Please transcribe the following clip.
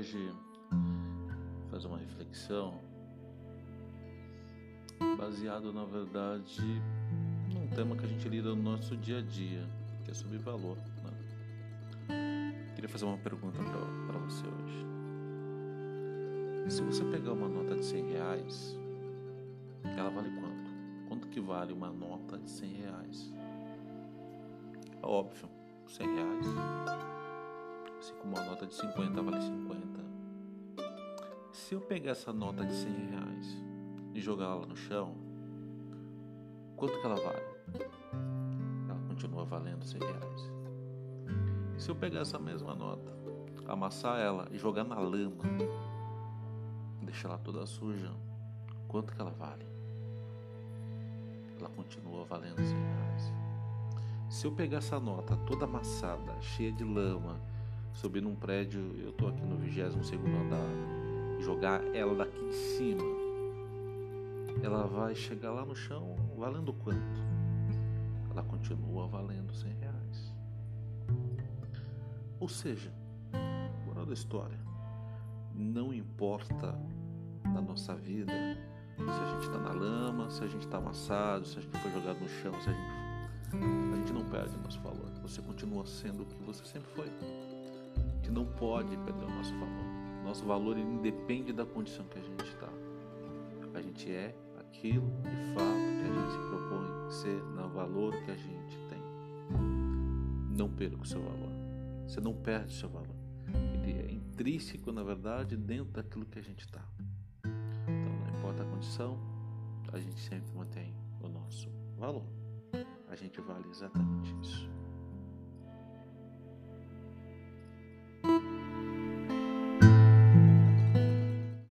hoje fazer uma reflexão baseado na verdade num tema que a gente lida no nosso dia a dia, que é sobre valor. Né? Queria fazer uma pergunta para você hoje. Se você pegar uma nota de 100 reais, ela vale quanto? Quanto que vale uma nota de 100 reais? É óbvio, 100 reais. Assim como uma nota de 50 vale 50. Se eu pegar essa nota de 100 reais e jogar ela no chão, quanto que ela vale? Ela continua valendo 100 reais. Se eu pegar essa mesma nota, amassar ela e jogar na lama, deixar ela toda suja, quanto que ela vale? Ela continua valendo 100 reais. Se eu pegar essa nota toda amassada, cheia de lama, subir num prédio, eu tô aqui no 22 segundo andar, jogar ela daqui de cima, ela vai chegar lá no chão valendo quanto? Ela continua valendo 100 reais. Ou seja, moral da história, não importa na nossa vida se a gente está na lama, se a gente está amassado, se a gente foi jogado no chão, se a gente a gente não perde o nosso valor. Você continua sendo o que você sempre foi. Gente não pode perder o nosso valor. Nosso valor independe da condição que a gente está. A gente é aquilo de fato que a gente se propõe ser no valor que a gente tem. Não perca o seu valor. Você não perde o seu valor. Ele é intrínseco, na verdade, dentro daquilo que a gente está. Então, não importa a condição, a gente sempre mantém o nosso valor a gente vale exatamente